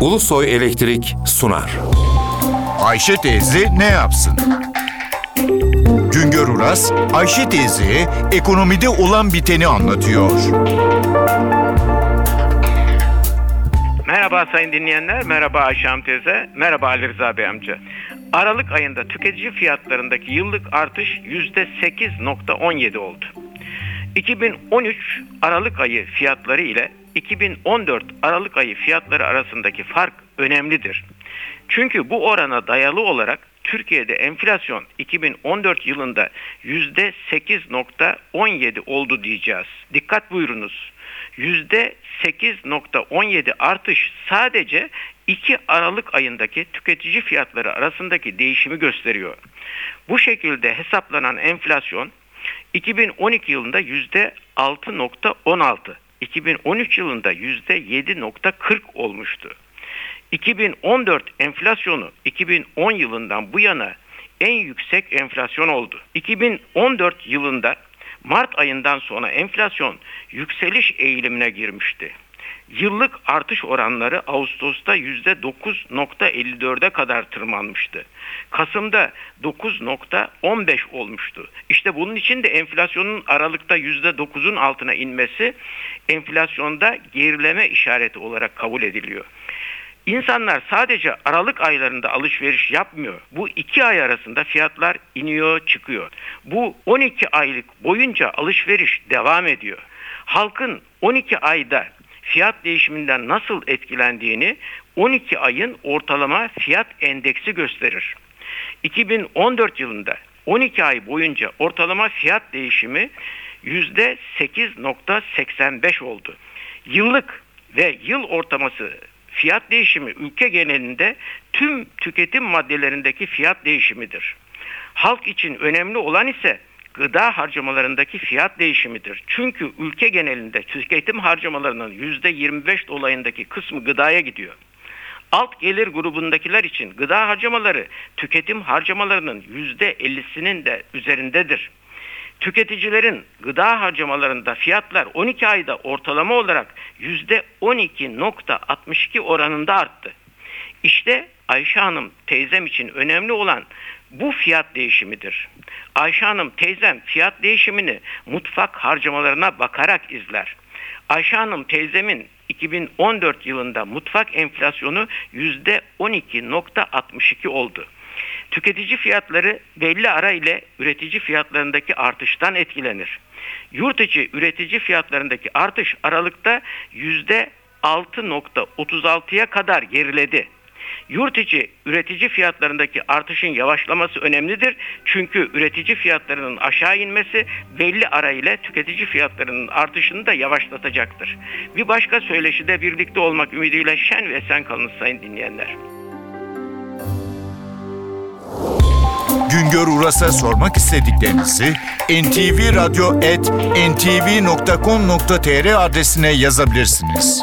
Ulusoy Elektrik sunar. Ayşe teyze ne yapsın? Güngör Uras, Ayşe teyze ekonomide olan biteni anlatıyor. Merhaba sayın dinleyenler, merhaba Ayşe Hanım teyze, merhaba Ali Rıza Bey amca. Aralık ayında tüketici fiyatlarındaki yıllık artış %8.17 oldu. 2013 Aralık ayı fiyatları ile 2014 Aralık ayı fiyatları arasındaki fark önemlidir. Çünkü bu orana dayalı olarak Türkiye'de enflasyon 2014 yılında %8.17 oldu diyeceğiz. Dikkat buyurunuz. %8.17 artış sadece 2 Aralık ayındaki tüketici fiyatları arasındaki değişimi gösteriyor. Bu şekilde hesaplanan enflasyon 2012 yılında %6.16, 2013 yılında %7.40 olmuştu. 2014 enflasyonu 2010 yılından bu yana en yüksek enflasyon oldu. 2014 yılında Mart ayından sonra enflasyon yükseliş eğilimine girmişti. Yıllık artış oranları Ağustos'ta %9.54'e kadar tırmanmıştı. Kasım'da 9.15 olmuştu. İşte bunun için de enflasyonun Aralık'ta %9'un altına inmesi enflasyonda gerileme işareti olarak kabul ediliyor. İnsanlar sadece Aralık aylarında alışveriş yapmıyor. Bu iki ay arasında fiyatlar iniyor çıkıyor. Bu 12 aylık boyunca alışveriş devam ediyor. Halkın 12 ayda fiyat değişiminden nasıl etkilendiğini 12 ayın ortalama fiyat endeksi gösterir. 2014 yılında 12 ay boyunca ortalama fiyat değişimi %8.85 oldu. Yıllık ve yıl ortaması fiyat değişimi ülke genelinde tüm tüketim maddelerindeki fiyat değişimidir. Halk için önemli olan ise gıda harcamalarındaki fiyat değişimidir. Çünkü ülke genelinde tüketim harcamalarının %25 dolayındaki kısmı gıdaya gidiyor. Alt gelir grubundakiler için gıda harcamaları tüketim harcamalarının %50'sinin de üzerindedir. Tüketicilerin gıda harcamalarında fiyatlar 12 ayda ortalama olarak %12.62 oranında arttı. İşte Ayşe Hanım teyzem için önemli olan bu fiyat değişimidir. Ayşe Hanım teyzem fiyat değişimini mutfak harcamalarına bakarak izler. Ayşe Hanım teyzemin 2014 yılında mutfak enflasyonu %12.62 oldu. Tüketici fiyatları belli ara ile üretici fiyatlarındaki artıştan etkilenir. Yurt içi üretici fiyatlarındaki artış Aralık'ta %6.36'ya kadar geriledi. Yurt içi üretici fiyatlarındaki artışın yavaşlaması önemlidir. Çünkü üretici fiyatlarının aşağı inmesi belli ara ile tüketici fiyatlarının artışını da yavaşlatacaktır. Bir başka söyleşide birlikte olmak ümidiyle şen ve esen kalınız sayın dinleyenler. Güngör Uras'a sormak istediklerinizi ntvradio.ntv.com.tr adresine yazabilirsiniz.